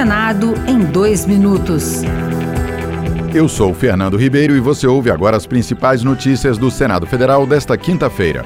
Senado em dois minutos. Eu sou Fernando Ribeiro e você ouve agora as principais notícias do Senado Federal desta quinta-feira.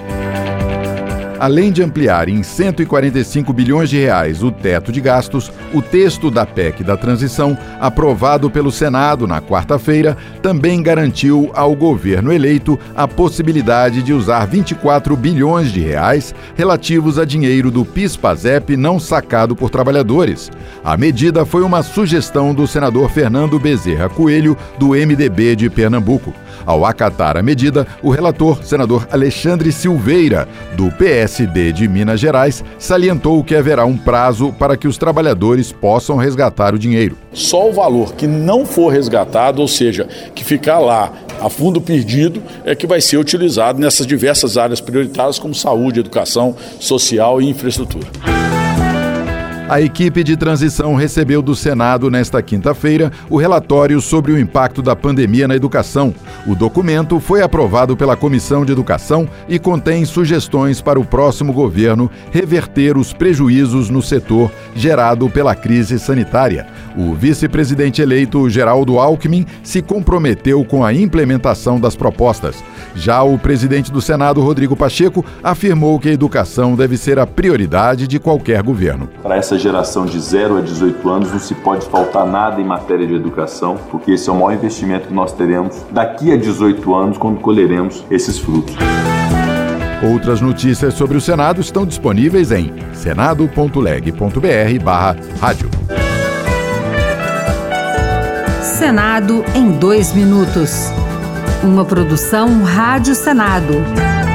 Além de ampliar em 145 bilhões de reais o teto de gastos, o texto da PEC da transição, aprovado pelo Senado na quarta-feira, também garantiu ao governo eleito a possibilidade de usar 24 bilhões de reais relativos a dinheiro do PIS/PASEP não sacado por trabalhadores. A medida foi uma sugestão do senador Fernando Bezerra Coelho, do MDB de Pernambuco. Ao acatar a medida, o relator, senador Alexandre Silveira, do PSD de Minas Gerais, salientou que haverá um prazo para que os trabalhadores possam resgatar o dinheiro. Só o valor que não for resgatado, ou seja, que ficar lá a fundo perdido, é que vai ser utilizado nessas diversas áreas prioritárias como saúde, educação, social e infraestrutura. A equipe de transição recebeu do Senado nesta quinta-feira o relatório sobre o impacto da pandemia na educação. O documento foi aprovado pela Comissão de Educação e contém sugestões para o próximo governo reverter os prejuízos no setor gerado pela crise sanitária. O vice-presidente eleito Geraldo Alckmin se comprometeu com a implementação das propostas. Já o presidente do Senado, Rodrigo Pacheco, afirmou que a educação deve ser a prioridade de qualquer governo. Para essa geração de 0 a 18 anos não se pode faltar nada em matéria de educação, porque esse é o maior investimento que nós teremos daqui a 18 anos quando colheremos esses frutos. Outras notícias sobre o Senado estão disponíveis em senado.leg.br/rádio. Senado em dois minutos. Uma produção Rádio Senado.